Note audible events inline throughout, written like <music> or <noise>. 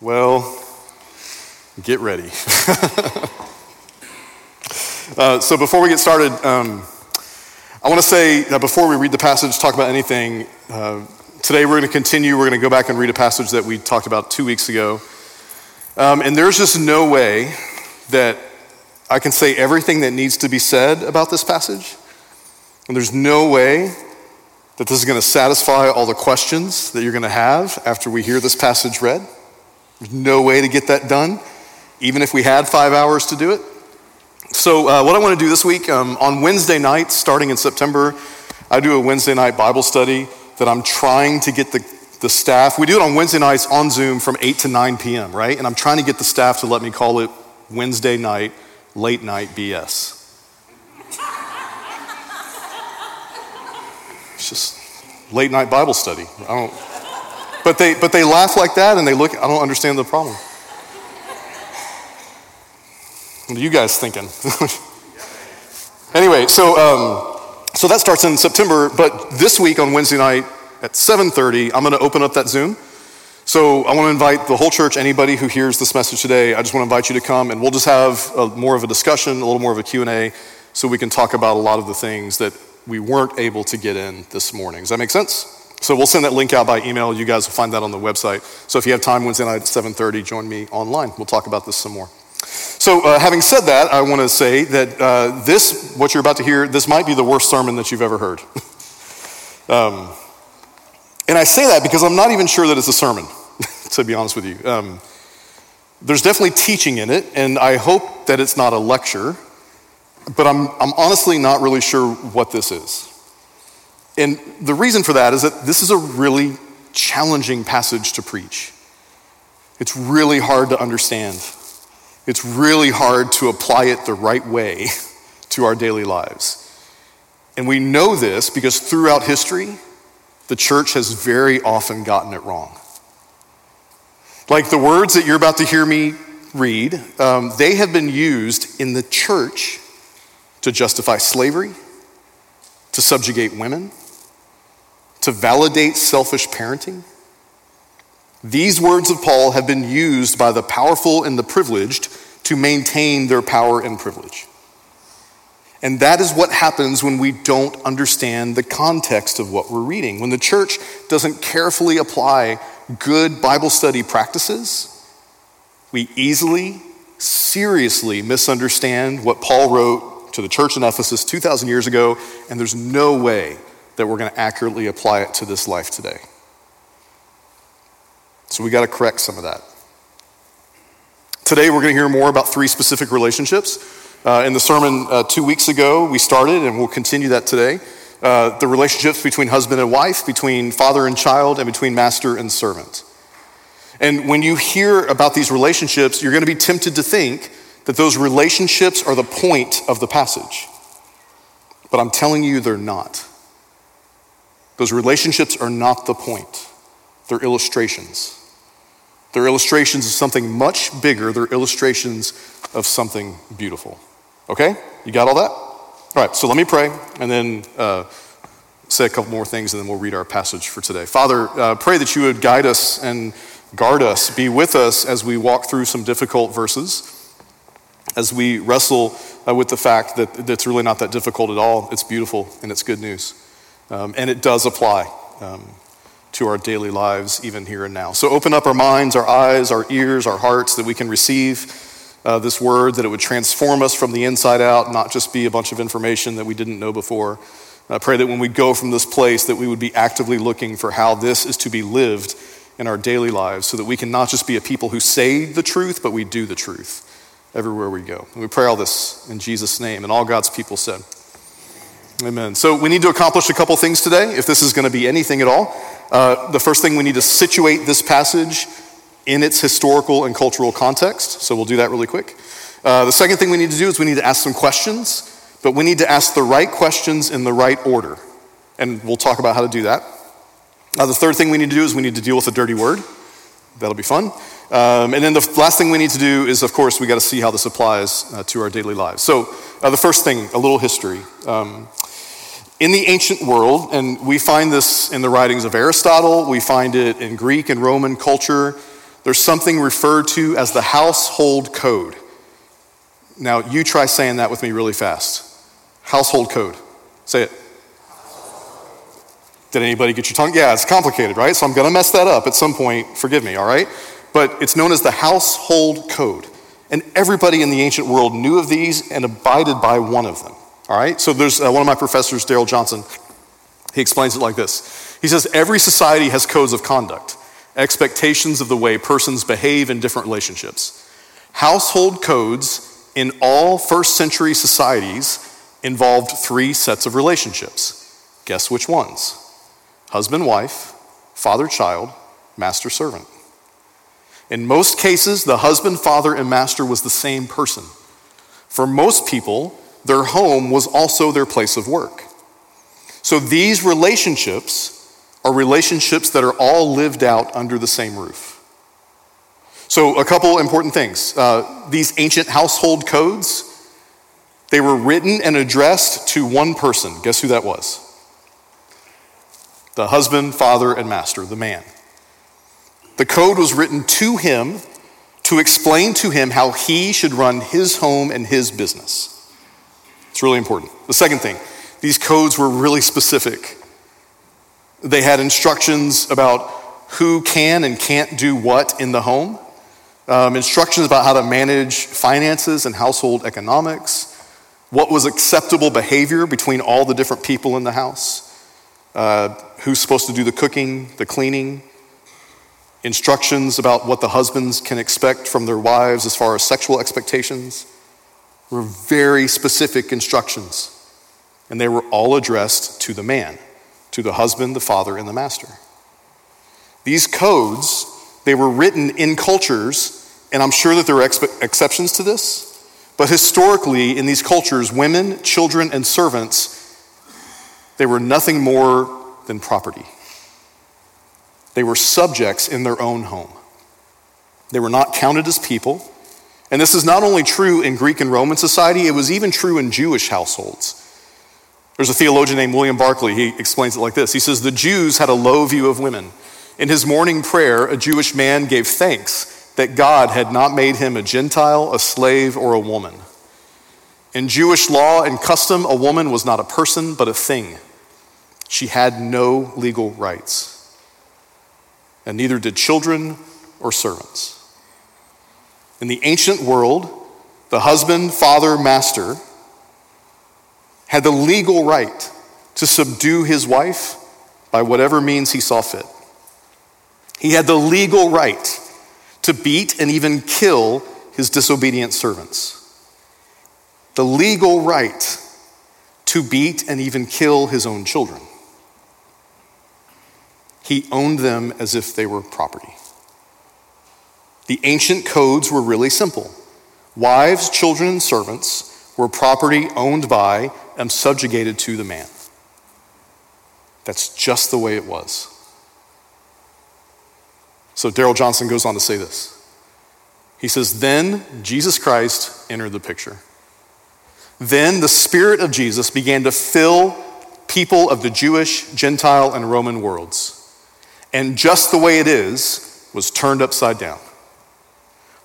Well, get ready. <laughs> uh, so, before we get started, um, I want to say uh, before we read the passage, talk about anything, uh, today we're going to continue. We're going to go back and read a passage that we talked about two weeks ago. Um, and there's just no way that I can say everything that needs to be said about this passage. And there's no way that this is going to satisfy all the questions that you're going to have after we hear this passage read. No way to get that done, even if we had five hours to do it. So, uh, what I want to do this week, um, on Wednesday nights, starting in September, I do a Wednesday night Bible study that I'm trying to get the, the staff. We do it on Wednesday nights on Zoom from 8 to 9 p.m., right? And I'm trying to get the staff to let me call it Wednesday night, late night BS. It's just late night Bible study. I don't, but they, but they laugh like that and they look, I don't understand the problem. What are you guys thinking? <laughs> anyway, so, um, so that starts in September, but this week on Wednesday night at 7.30, I'm going to open up that Zoom. So I want to invite the whole church, anybody who hears this message today, I just want to invite you to come and we'll just have a, more of a discussion, a little more of a Q&A, so we can talk about a lot of the things that we weren't able to get in this morning. Does that make sense? So we'll send that link out by email. You guys will find that on the website. So if you have time Wednesday night at 7:30, join me online. We'll talk about this some more. So uh, having said that, I want to say that uh, this, what you're about to hear, this might be the worst sermon that you've ever heard. <laughs> um, and I say that because I'm not even sure that it's a sermon, <laughs> to be honest with you. Um, there's definitely teaching in it, and I hope that it's not a lecture, but I'm, I'm honestly not really sure what this is. And the reason for that is that this is a really challenging passage to preach. It's really hard to understand. It's really hard to apply it the right way <laughs> to our daily lives. And we know this because throughout history, the church has very often gotten it wrong. Like the words that you're about to hear me read, um, they have been used in the church to justify slavery, to subjugate women, to validate selfish parenting. These words of Paul have been used by the powerful and the privileged to maintain their power and privilege. And that is what happens when we don't understand the context of what we're reading. When the church doesn't carefully apply good Bible study practices, we easily, seriously misunderstand what Paul wrote to the church in Ephesus 2,000 years ago, and there's no way that we're going to accurately apply it to this life today. So we got to correct some of that. Today, we're going to hear more about three specific relationships. Uh, in the sermon uh, two weeks ago, we started, and we'll continue that today. Uh, the relationships between husband and wife, between father and child, and between master and servant. And when you hear about these relationships, you're going to be tempted to think that those relationships are the point of the passage. But I'm telling you, they're not. Those relationships are not the point, they're illustrations. They're illustrations of something much bigger, they're illustrations of something beautiful. Okay? You got all that? All right, so let me pray and then uh, say a couple more things and then we'll read our passage for today. Father, uh, pray that you would guide us and guard us, be with us as we walk through some difficult verses, as we wrestle uh, with the fact that it's really not that difficult at all. It's beautiful and it's good news. Um, and it does apply um, to our daily lives, even here and now. So open up our minds, our eyes, our ears, our hearts, that we can receive uh, this word, that it would transform us from the inside out, not just be a bunch of information that we didn't know before. I pray that when we go from this place, that we would be actively looking for how this is to be lived in our daily lives, so that we can not just be a people who say the truth, but we do the truth everywhere we go. And we pray all this in Jesus' name, and all God's people said. Amen. So we need to accomplish a couple things today, if this is going to be anything at all. Uh, the first thing, we need to situate this passage in its historical and cultural context. So we'll do that really quick. Uh, the second thing we need to do is we need to ask some questions, but we need to ask the right questions in the right order. And we'll talk about how to do that. Uh, the third thing we need to do is we need to deal with a dirty word. That'll be fun. Um, and then the last thing we need to do is, of course, we got to see how this applies uh, to our daily lives. So, uh, the first thing, a little history. Um, in the ancient world, and we find this in the writings of Aristotle, we find it in Greek and Roman culture, there's something referred to as the household code. Now, you try saying that with me really fast. Household code. Say it. Did anybody get your tongue? Yeah, it's complicated, right? So I'm going to mess that up at some point. Forgive me, all right? But it's known as the household code. And everybody in the ancient world knew of these and abided by one of them, all right? So there's uh, one of my professors, Daryl Johnson, he explains it like this He says, Every society has codes of conduct, expectations of the way persons behave in different relationships. Household codes in all first century societies involved three sets of relationships. Guess which ones? Husband, wife, father, child, master, servant. In most cases, the husband, father, and master was the same person. For most people, their home was also their place of work. So these relationships are relationships that are all lived out under the same roof. So, a couple important things. Uh, these ancient household codes, they were written and addressed to one person. Guess who that was? The husband, father, and master, the man. The code was written to him to explain to him how he should run his home and his business. It's really important. The second thing, these codes were really specific. They had instructions about who can and can't do what in the home um, instructions about how to manage finances and household economics, what was acceptable behavior between all the different people in the house, uh, who's supposed to do the cooking, the cleaning, instructions about what the husbands can expect from their wives as far as sexual expectations were very specific instructions. And they were all addressed to the man, to the husband, the father, and the master. These codes they were written in cultures, and I'm sure that there are exceptions to this, but historically, in these cultures, women, children, and servants, they were nothing more than property. They were subjects in their own home. They were not counted as people. And this is not only true in Greek and Roman society, it was even true in Jewish households. There's a theologian named William Barclay. He explains it like this He says, The Jews had a low view of women. In his morning prayer, a Jewish man gave thanks that God had not made him a Gentile, a slave, or a woman. In Jewish law and custom, a woman was not a person, but a thing. She had no legal rights, and neither did children or servants. In the ancient world, the husband, father, master had the legal right to subdue his wife by whatever means he saw fit. He had the legal right to beat and even kill his disobedient servants. The legal right to beat and even kill his own children. He owned them as if they were property. The ancient codes were really simple wives, children, and servants were property owned by and subjugated to the man. That's just the way it was. So Daryl Johnson goes on to say this. He says, Then Jesus Christ entered the picture. Then the Spirit of Jesus began to fill people of the Jewish, Gentile, and Roman worlds. And just the way it is was turned upside down.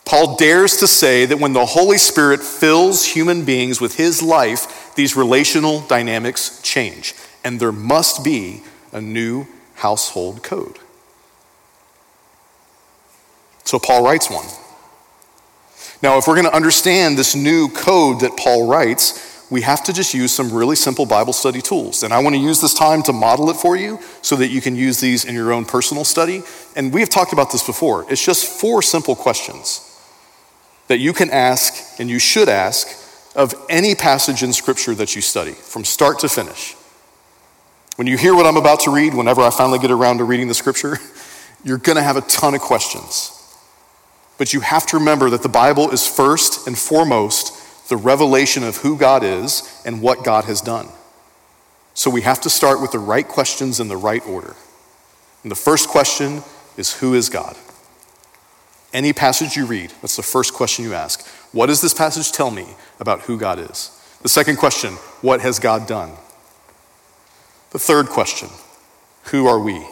Paul dares to say that when the Holy Spirit fills human beings with his life, these relational dynamics change. And there must be a new household code. So Paul writes one. Now, if we're going to understand this new code that Paul writes, we have to just use some really simple Bible study tools. And I want to use this time to model it for you so that you can use these in your own personal study. And we have talked about this before. It's just four simple questions that you can ask and you should ask of any passage in Scripture that you study from start to finish. When you hear what I'm about to read, whenever I finally get around to reading the Scripture, <laughs> you're going to have a ton of questions. But you have to remember that the Bible is first and foremost the revelation of who God is and what God has done. So we have to start with the right questions in the right order. And the first question is Who is God? Any passage you read, that's the first question you ask. What does this passage tell me about who God is? The second question, What has God done? The third question, Who are we?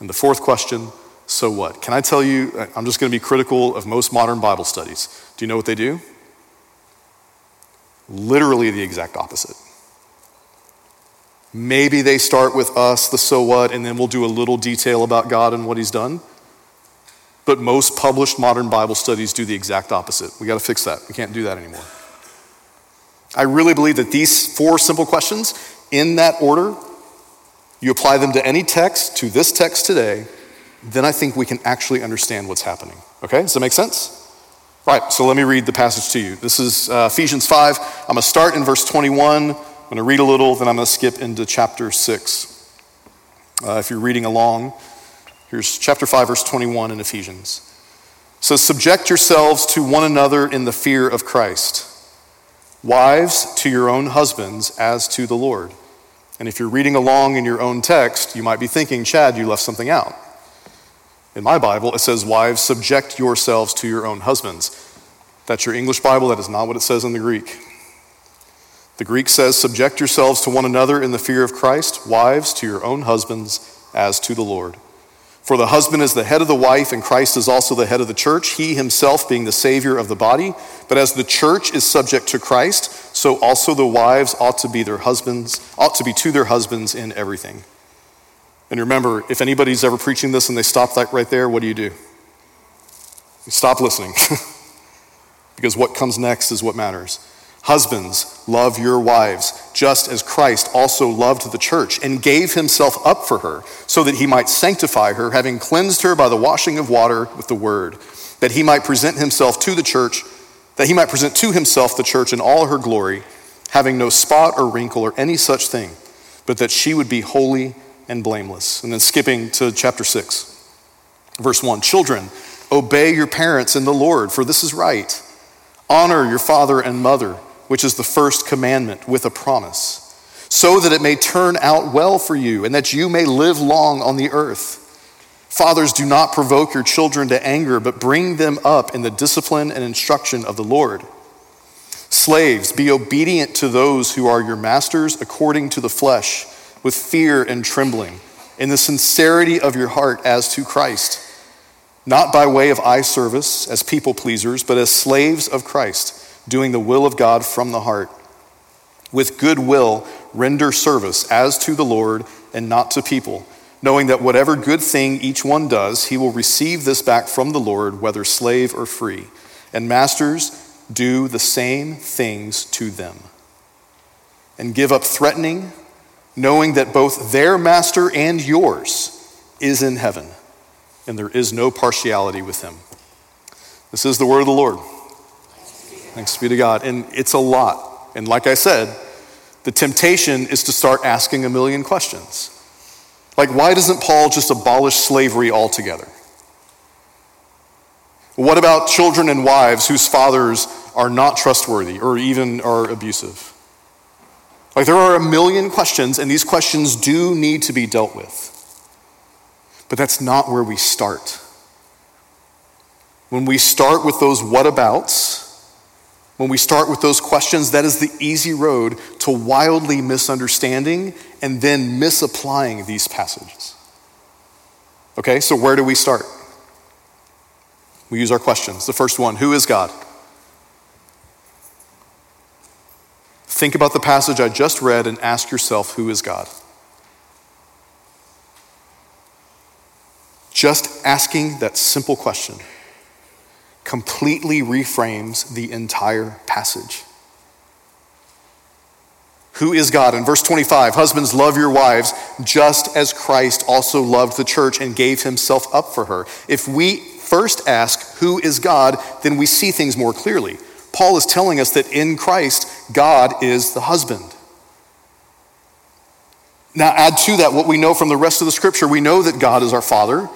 And the fourth question, so what? Can I tell you, I'm just going to be critical of most modern Bible studies. Do you know what they do? Literally the exact opposite. Maybe they start with us, the so what, and then we'll do a little detail about God and what He's done. But most published modern Bible studies do the exact opposite. We got to fix that. We can't do that anymore. I really believe that these four simple questions, in that order, you apply them to any text, to this text today, then I think we can actually understand what's happening. Okay, does that make sense? Right, so let me read the passage to you. This is uh, Ephesians 5. I'm going to start in verse 21. I'm going to read a little, then I'm going to skip into chapter 6. Uh, if you're reading along, here's chapter 5, verse 21 in Ephesians. Says, Subject yourselves to one another in the fear of Christ. Wives, to your own husbands as to the Lord. And if you're reading along in your own text, you might be thinking, Chad, you left something out. In my Bible, it says, Wives, subject yourselves to your own husbands. That's your English Bible. That is not what it says in the Greek. The Greek says, Subject yourselves to one another in the fear of Christ, wives, to your own husbands as to the Lord. For the husband is the head of the wife, and Christ is also the head of the church, he himself being the Savior of the body. But as the church is subject to Christ, so also the wives ought to be their husbands, ought to be to their husbands in everything. And remember, if anybody's ever preaching this and they stop that right there, what do you do? You stop listening. <laughs> because what comes next is what matters. Husbands, love your wives, just as Christ also loved the church and gave himself up for her, so that he might sanctify her, having cleansed her by the washing of water with the word, that he might present himself to the church, that he might present to himself the church in all her glory, having no spot or wrinkle or any such thing, but that she would be holy and blameless. And then skipping to chapter 6, verse 1 Children, obey your parents in the Lord, for this is right. Honor your father and mother which is the first commandment, with a promise, so that it may turn out well for you and that you may live long on the earth. Fathers, do not provoke your children to anger, but bring them up in the discipline and instruction of the Lord. Slaves, be obedient to those who are your masters according to the flesh, with fear and trembling, in the sincerity of your heart as to Christ, not by way of eye service as people pleasers, but as slaves of Christ doing the will of God from the heart. With good will, render service as to the Lord and not to people, knowing that whatever good thing each one does, he will receive this back from the Lord, whether slave or free. And masters, do the same things to them. And give up threatening, knowing that both their master and yours is in heaven, and there is no partiality with him. This is the word of the Lord. Thanks be to God. And it's a lot. And like I said, the temptation is to start asking a million questions. Like, why doesn't Paul just abolish slavery altogether? What about children and wives whose fathers are not trustworthy or even are abusive? Like, there are a million questions, and these questions do need to be dealt with. But that's not where we start. When we start with those whatabouts, when we start with those questions, that is the easy road to wildly misunderstanding and then misapplying these passages. Okay, so where do we start? We use our questions. The first one Who is God? Think about the passage I just read and ask yourself Who is God? Just asking that simple question completely reframes the entire passage. Who is God? In verse 25, husbands, love your wives just as Christ also loved the church and gave himself up for her. If we first ask, Who is God? then we see things more clearly. Paul is telling us that in Christ, God is the husband. Now, add to that what we know from the rest of the scripture. We know that God is our Father.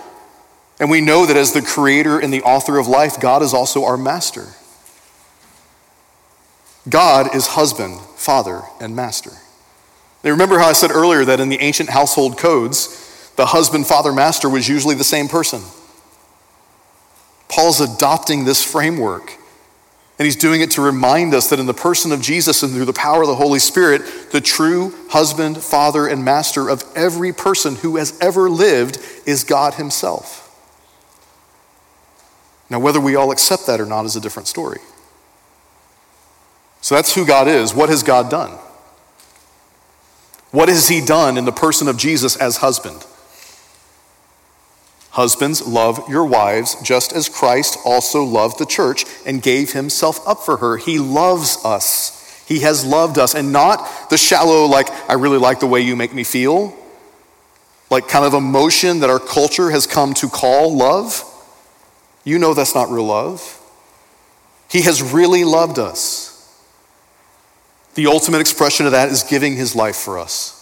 And we know that as the creator and the author of life, God is also our master. God is husband, father, and master. Now, remember how I said earlier that in the ancient household codes, the husband, father, master was usually the same person. Paul's adopting this framework, and he's doing it to remind us that in the person of Jesus and through the power of the Holy Spirit, the true husband, father, and master of every person who has ever lived is God Himself. Now, whether we all accept that or not is a different story. So that's who God is. What has God done? What has He done in the person of Jesus as husband? Husbands, love your wives just as Christ also loved the church and gave himself up for her. He loves us. He has loved us, and not the shallow, like, I really like the way you make me feel, like kind of emotion that our culture has come to call love. You know that's not real love. He has really loved us. The ultimate expression of that is giving his life for us.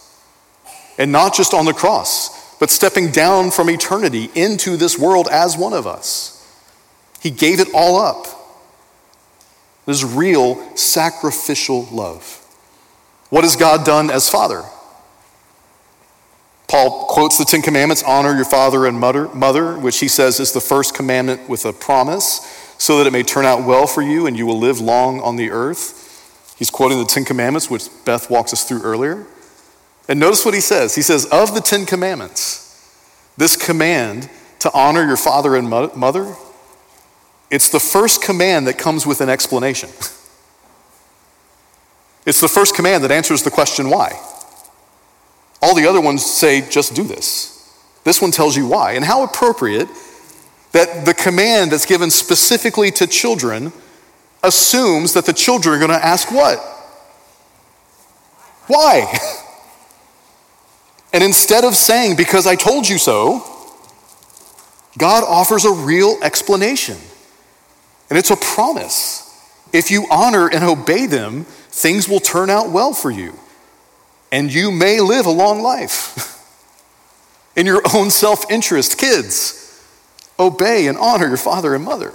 And not just on the cross, but stepping down from eternity into this world as one of us. He gave it all up. This is real sacrificial love. What has God done as Father? Paul quotes the Ten Commandments honor your father and mother, which he says is the first commandment with a promise, so that it may turn out well for you and you will live long on the earth. He's quoting the Ten Commandments, which Beth walks us through earlier. And notice what he says. He says, Of the Ten Commandments, this command to honor your father and mother, it's the first command that comes with an explanation. It's the first command that answers the question why. All the other ones say, just do this. This one tells you why. And how appropriate that the command that's given specifically to children assumes that the children are going to ask what? Why? <laughs> And instead of saying, because I told you so, God offers a real explanation. And it's a promise. If you honor and obey them, things will turn out well for you. And you may live a long life. In your own self interest, kids, obey and honor your father and mother.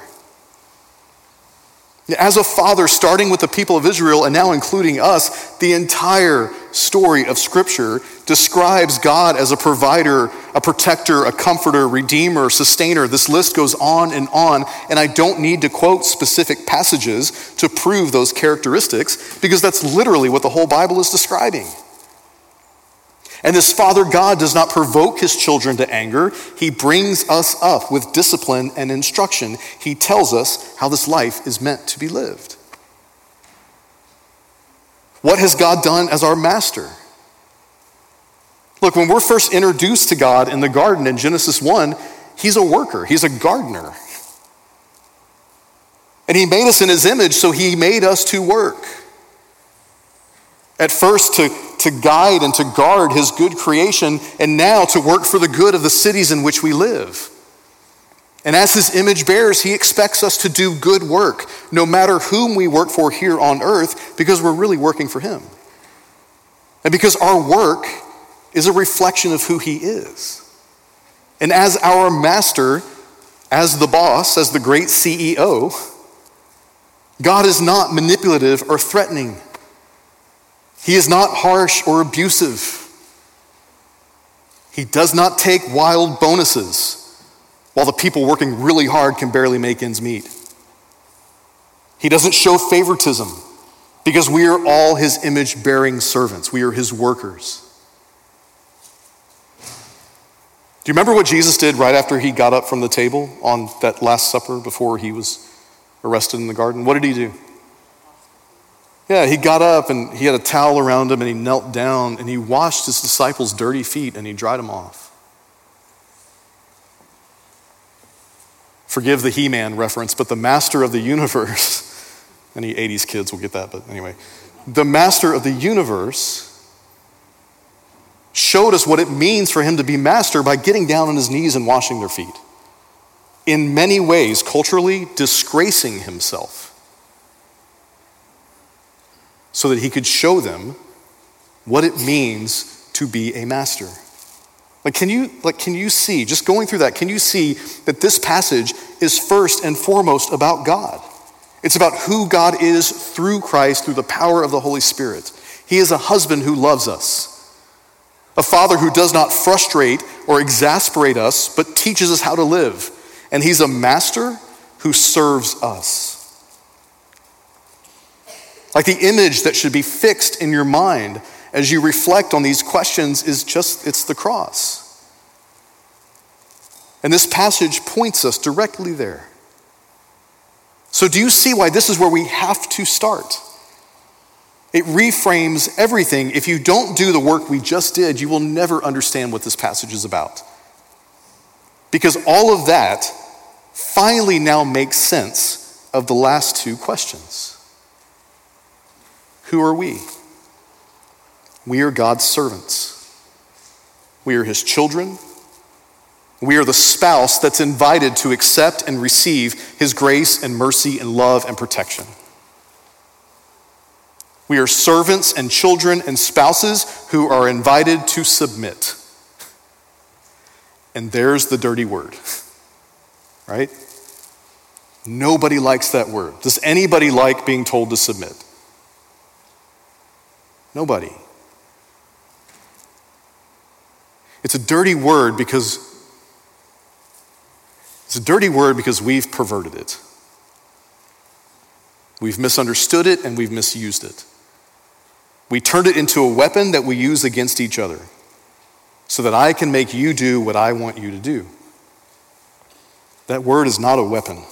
As a father, starting with the people of Israel and now including us, the entire story of Scripture describes God as a provider, a protector, a comforter, redeemer, sustainer. This list goes on and on, and I don't need to quote specific passages to prove those characteristics because that's literally what the whole Bible is describing. And this Father God does not provoke his children to anger. He brings us up with discipline and instruction. He tells us how this life is meant to be lived. What has God done as our master? Look, when we're first introduced to God in the garden in Genesis 1, he's a worker, he's a gardener. And he made us in his image, so he made us to work. At first, to, to guide and to guard his good creation, and now to work for the good of the cities in which we live. And as his image bears, he expects us to do good work, no matter whom we work for here on earth, because we're really working for him. And because our work is a reflection of who he is. And as our master, as the boss, as the great CEO, God is not manipulative or threatening. He is not harsh or abusive. He does not take wild bonuses while the people working really hard can barely make ends meet. He doesn't show favoritism because we are all his image bearing servants, we are his workers. Do you remember what Jesus did right after he got up from the table on that Last Supper before he was arrested in the garden? What did he do? Yeah, he got up and he had a towel around him and he knelt down and he washed his disciples' dirty feet and he dried them off. Forgive the He Man reference, but the master of the universe, <laughs> any 80s kids will get that, but anyway, the master of the universe showed us what it means for him to be master by getting down on his knees and washing their feet. In many ways, culturally, disgracing himself so that he could show them what it means to be a master. Like can you like can you see just going through that can you see that this passage is first and foremost about God. It's about who God is through Christ through the power of the Holy Spirit. He is a husband who loves us. A father who does not frustrate or exasperate us but teaches us how to live. And he's a master who serves us. Like the image that should be fixed in your mind as you reflect on these questions is just, it's the cross. And this passage points us directly there. So, do you see why this is where we have to start? It reframes everything. If you don't do the work we just did, you will never understand what this passage is about. Because all of that finally now makes sense of the last two questions Who are we? We are God's servants. We are his children. We are the spouse that's invited to accept and receive his grace and mercy and love and protection. We are servants and children and spouses who are invited to submit. And there's the dirty word, <laughs> right? Nobody likes that word. Does anybody like being told to submit? Nobody. It's a dirty word because it's a dirty word because we've perverted it. We've misunderstood it and we've misused it. We turned it into a weapon that we use against each other so that I can make you do what I want you to do. That word is not a weapon.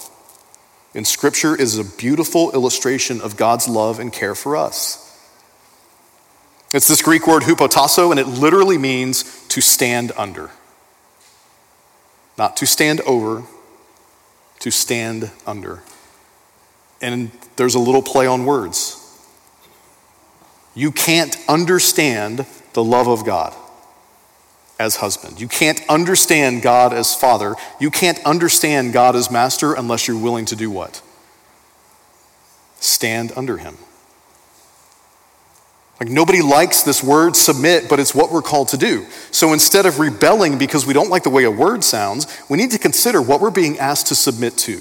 In Scripture is a beautiful illustration of God's love and care for us. It's this Greek word hupotasso, and it literally means to stand under. Not to stand over, to stand under. And there's a little play on words. You can't understand the love of God as husband. You can't understand God as father. You can't understand God as master unless you're willing to do what? Stand under him. Like nobody likes this word submit, but it's what we're called to do. So instead of rebelling because we don't like the way a word sounds, we need to consider what we're being asked to submit to.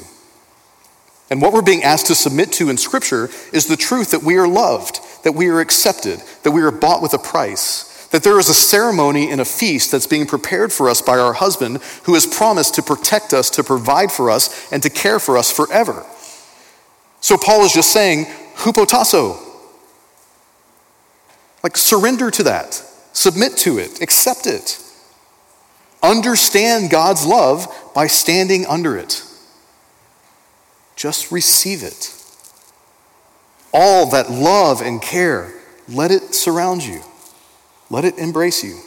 And what we're being asked to submit to in Scripture is the truth that we are loved, that we are accepted, that we are bought with a price, that there is a ceremony and a feast that's being prepared for us by our husband who has promised to protect us, to provide for us, and to care for us forever. So Paul is just saying, hupotasso, like, surrender to that, submit to it, accept it. Understand God's love by standing under it. Just receive it. All that love and care, let it surround you, let it embrace you.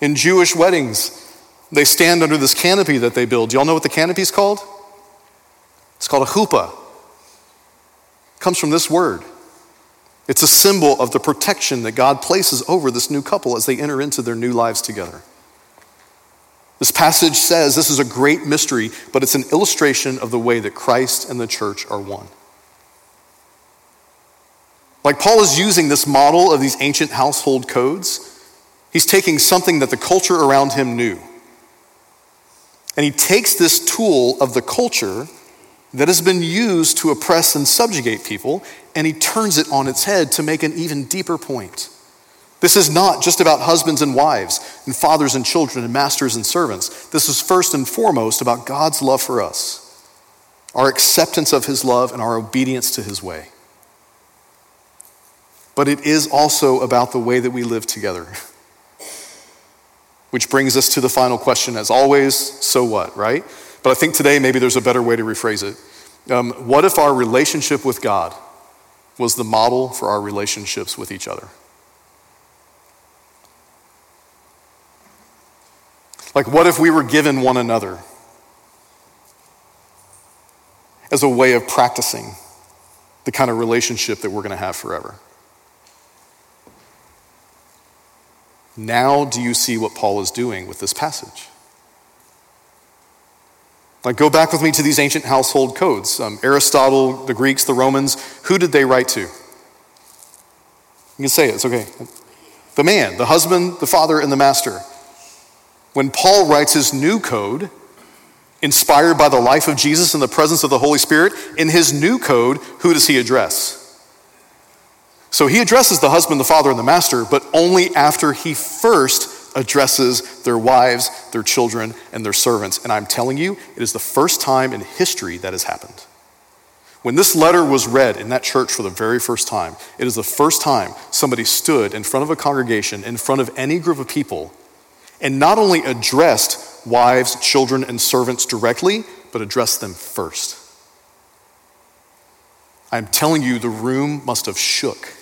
In Jewish weddings, they stand under this canopy that they build. Y'all know what the canopy is called? It's called a chuppah. It comes from this word. It's a symbol of the protection that God places over this new couple as they enter into their new lives together. This passage says this is a great mystery, but it's an illustration of the way that Christ and the church are one. Like Paul is using this model of these ancient household codes, he's taking something that the culture around him knew. And he takes this tool of the culture that has been used to oppress and subjugate people, and he turns it on its head to make an even deeper point. This is not just about husbands and wives, and fathers and children, and masters and servants. This is first and foremost about God's love for us, our acceptance of his love, and our obedience to his way. But it is also about the way that we live together. <laughs> Which brings us to the final question, as always so what, right? But I think today maybe there's a better way to rephrase it. Um, what if our relationship with God was the model for our relationships with each other? Like, what if we were given one another as a way of practicing the kind of relationship that we're going to have forever? Now, do you see what Paul is doing with this passage? Like, go back with me to these ancient household codes. Um, Aristotle, the Greeks, the Romans, who did they write to? You can say it, it's okay. The man, the husband, the father, and the master. When Paul writes his new code, inspired by the life of Jesus and the presence of the Holy Spirit, in his new code, who does he address? So he addresses the husband, the father, and the master, but only after he first addresses their wives, their children, and their servants. And I'm telling you, it is the first time in history that has happened. When this letter was read in that church for the very first time, it is the first time somebody stood in front of a congregation, in front of any group of people, and not only addressed wives, children, and servants directly, but addressed them first. I'm telling you, the room must have shook.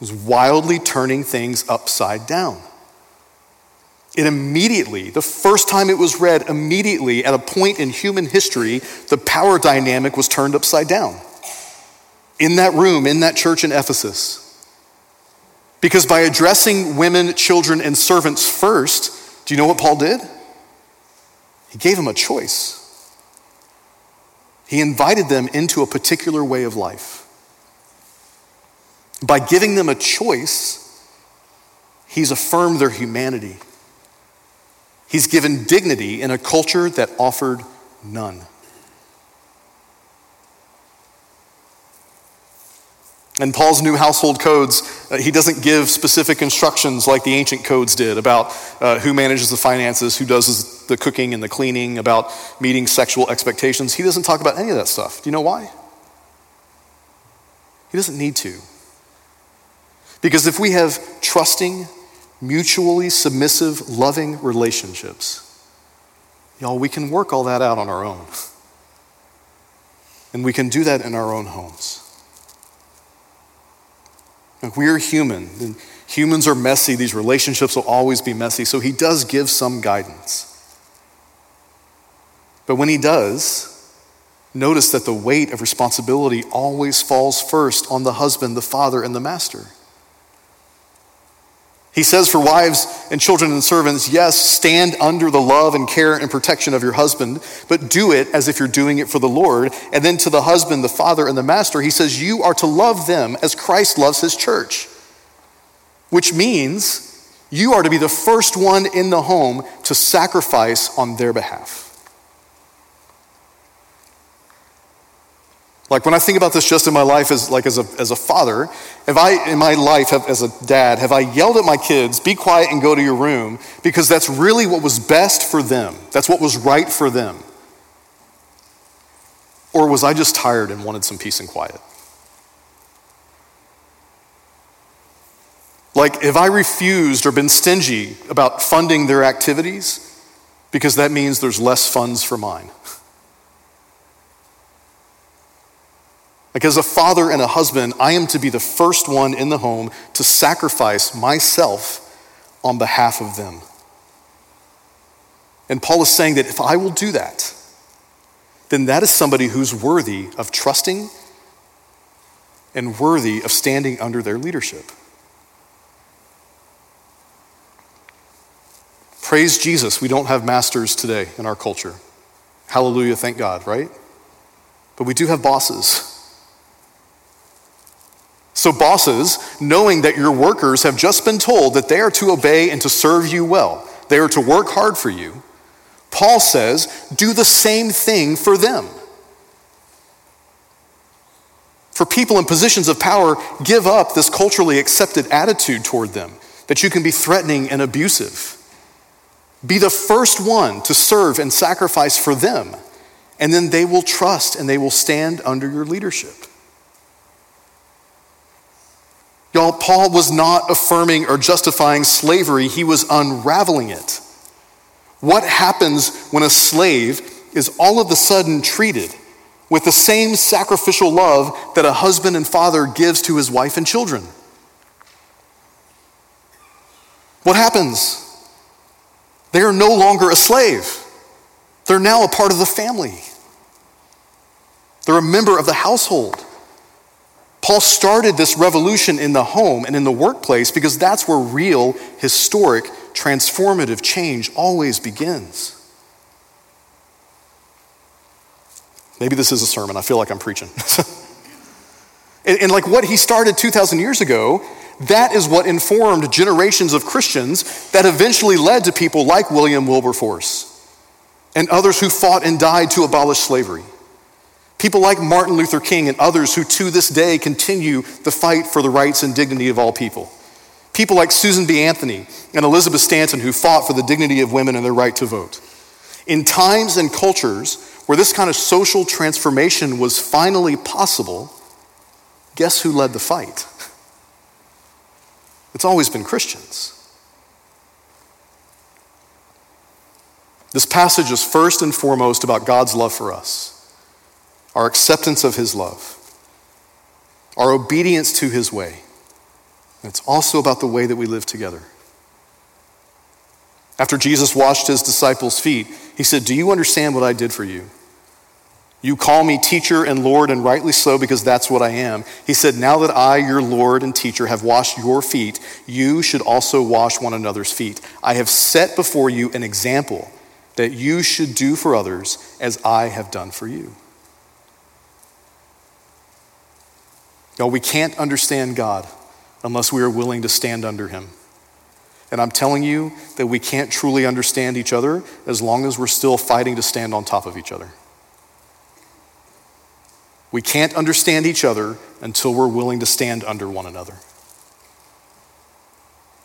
Was wildly turning things upside down. It immediately, the first time it was read, immediately at a point in human history, the power dynamic was turned upside down. In that room, in that church in Ephesus. Because by addressing women, children, and servants first, do you know what Paul did? He gave them a choice. He invited them into a particular way of life. By giving them a choice, he's affirmed their humanity. He's given dignity in a culture that offered none. And Paul's new household codes, uh, he doesn't give specific instructions like the ancient codes did about uh, who manages the finances, who does the cooking and the cleaning, about meeting sexual expectations. He doesn't talk about any of that stuff. Do you know why? He doesn't need to. Because if we have trusting, mutually submissive, loving relationships, y'all, we can work all that out on our own. And we can do that in our own homes. Like we're human, and humans are messy. These relationships will always be messy. So he does give some guidance. But when he does, notice that the weight of responsibility always falls first on the husband, the father, and the master. He says for wives and children and servants, yes, stand under the love and care and protection of your husband, but do it as if you're doing it for the Lord. And then to the husband, the father, and the master, he says, you are to love them as Christ loves his church, which means you are to be the first one in the home to sacrifice on their behalf. Like when I think about this just in my life as like as a, as a father, if I in my life have, as a dad, have I yelled at my kids, be quiet and go to your room because that's really what was best for them. That's what was right for them. Or was I just tired and wanted some peace and quiet? Like if I refused or been stingy about funding their activities because that means there's less funds for mine. <laughs> Like, as a father and a husband, I am to be the first one in the home to sacrifice myself on behalf of them. And Paul is saying that if I will do that, then that is somebody who's worthy of trusting and worthy of standing under their leadership. Praise Jesus, we don't have masters today in our culture. Hallelujah, thank God, right? But we do have bosses. So, bosses, knowing that your workers have just been told that they are to obey and to serve you well, they are to work hard for you, Paul says, do the same thing for them. For people in positions of power, give up this culturally accepted attitude toward them that you can be threatening and abusive. Be the first one to serve and sacrifice for them, and then they will trust and they will stand under your leadership. Y'all, Paul was not affirming or justifying slavery, he was unraveling it. What happens when a slave is all of a sudden treated with the same sacrificial love that a husband and father gives to his wife and children? What happens? They are no longer a slave. They're now a part of the family. They're a member of the household. Paul started this revolution in the home and in the workplace because that's where real, historic, transformative change always begins. Maybe this is a sermon. I feel like I'm preaching. <laughs> and, and, like what he started 2,000 years ago, that is what informed generations of Christians that eventually led to people like William Wilberforce and others who fought and died to abolish slavery. People like Martin Luther King and others who to this day continue the fight for the rights and dignity of all people. People like Susan B. Anthony and Elizabeth Stanton who fought for the dignity of women and their right to vote. In times and cultures where this kind of social transformation was finally possible, guess who led the fight? It's always been Christians. This passage is first and foremost about God's love for us. Our acceptance of his love, our obedience to his way. And it's also about the way that we live together. After Jesus washed his disciples' feet, he said, Do you understand what I did for you? You call me teacher and Lord, and rightly so, because that's what I am. He said, Now that I, your Lord and teacher, have washed your feet, you should also wash one another's feet. I have set before you an example that you should do for others as I have done for you. No, we can't understand God unless we are willing to stand under him. And I'm telling you that we can't truly understand each other as long as we're still fighting to stand on top of each other. We can't understand each other until we're willing to stand under one another.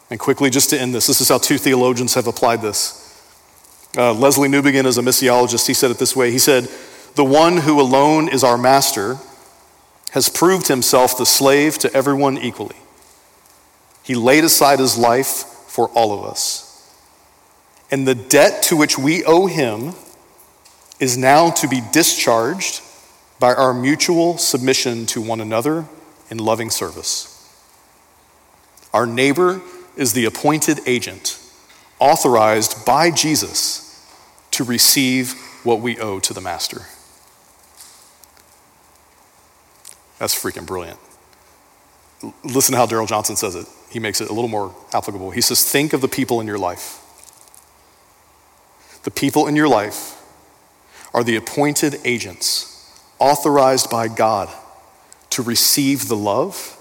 And quickly, just to end this, this is how two theologians have applied this. Uh, Lesslie Newbigin is a missiologist. He said it this way He said, The one who alone is our master has proved himself the slave to everyone equally. He laid aside his life for all of us. And the debt to which we owe him is now to be discharged by our mutual submission to one another in loving service. Our neighbor is the appointed agent authorized by Jesus to receive what we owe to the master. That's freaking brilliant. Listen to how Darrell Johnson says it. He makes it a little more applicable. He says, Think of the people in your life. The people in your life are the appointed agents authorized by God to receive the love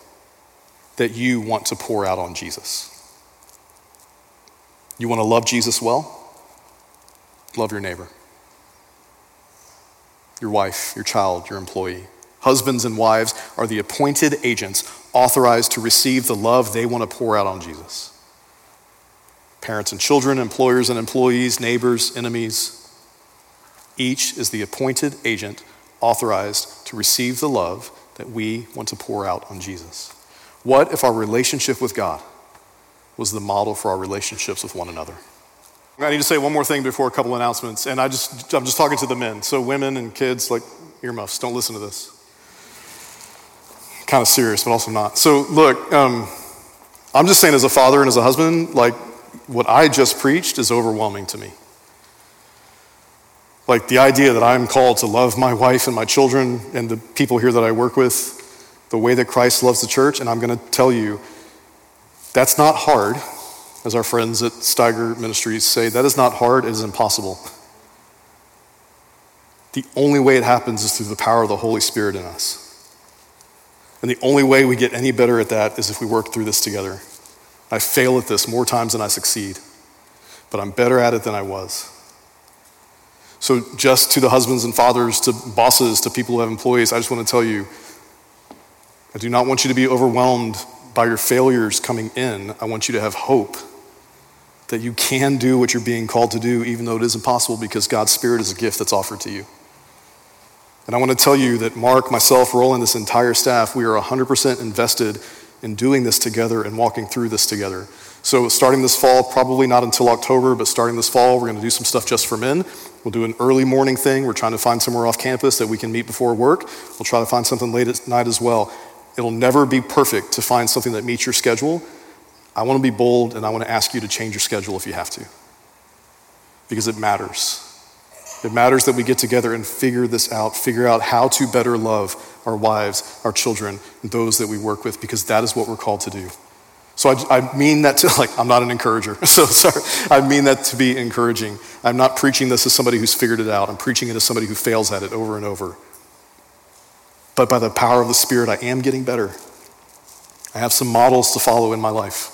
that you want to pour out on Jesus. You want to love Jesus well? Love your neighbor, your wife, your child, your employee. Husbands and wives are the appointed agents authorized to receive the love they want to pour out on Jesus. Parents and children, employers and employees, neighbors, enemies, each is the appointed agent authorized to receive the love that we want to pour out on Jesus. What if our relationship with God was the model for our relationships with one another? I need to say one more thing before a couple announcements, and I just, I'm just talking to the men. So, women and kids, like earmuffs, don't listen to this kind of serious, but also not. So, look, um, I'm just saying, as a father and as a husband, like what I just preached is overwhelming to me. Like the idea that I'm called to love my wife and my children and the people here that I work with the way that Christ loves the church, and I'm going to tell you, that's not hard, as our friends at Steiger Ministries say. That is not hard, it is impossible. The only way it happens is through the power of the Holy Spirit in us. And the only way we get any better at that is if we work through this together. I fail at this more times than I succeed, but I'm better at it than I was. So, just to the husbands and fathers, to bosses, to people who have employees, I just want to tell you I do not want you to be overwhelmed by your failures coming in. I want you to have hope that you can do what you're being called to do, even though it is impossible, because God's Spirit is a gift that's offered to you. And I want to tell you that Mark, myself, Roland, this entire staff, we are 100% invested in doing this together and walking through this together. So, starting this fall, probably not until October, but starting this fall, we're going to do some stuff just for men. We'll do an early morning thing. We're trying to find somewhere off campus that we can meet before work. We'll try to find something late at night as well. It'll never be perfect to find something that meets your schedule. I want to be bold and I want to ask you to change your schedule if you have to, because it matters. It matters that we get together and figure this out, figure out how to better love our wives, our children, and those that we work with, because that is what we're called to do. So I, I, mean that to, <laughs> like, I'm not an encourager. <laughs> So sorry. I mean that to be encouraging. I'm not preaching this as somebody who's figured it out. I'm preaching it as somebody who fails at it over and over. But by the power of the Spirit, I am getting better. I have some models to follow in my life.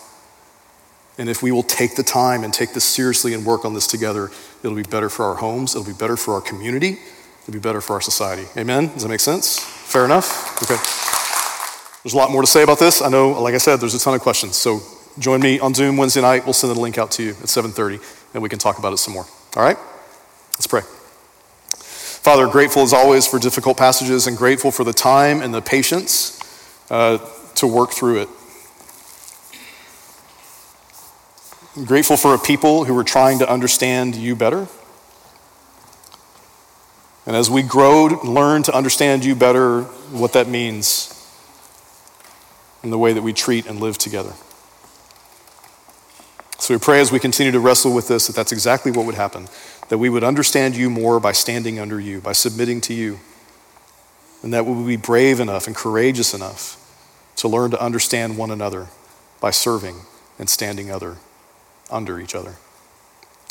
And if we will take the time and take this seriously and work on this together, it'll be better for our homes, it'll be better for our community, it'll be better for our society. Amen? Does that make sense? Fair enough? Okay. There's a lot more to say about this. I know, like I said, there's a ton of questions. So join me on Zoom Wednesday night. We'll send the link out to you at 7:30, and we can talk about it some more. All right? Let's pray. Father, grateful as always for difficult passages and grateful for the time and the patience uh, to work through it. Grateful for a people who are trying to understand you better. And as we grow, learn to understand you better, what that means in the way that we treat and live together. So we pray as we continue to wrestle with this that that's exactly what would happen, that we would understand you more by standing under you, by submitting to you, and that we would be brave enough and courageous enough to learn to understand one another by serving and standing other under each other.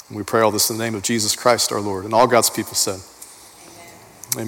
And we pray all this in the name of Jesus Christ our Lord. And all God's people said, Amen. Amen.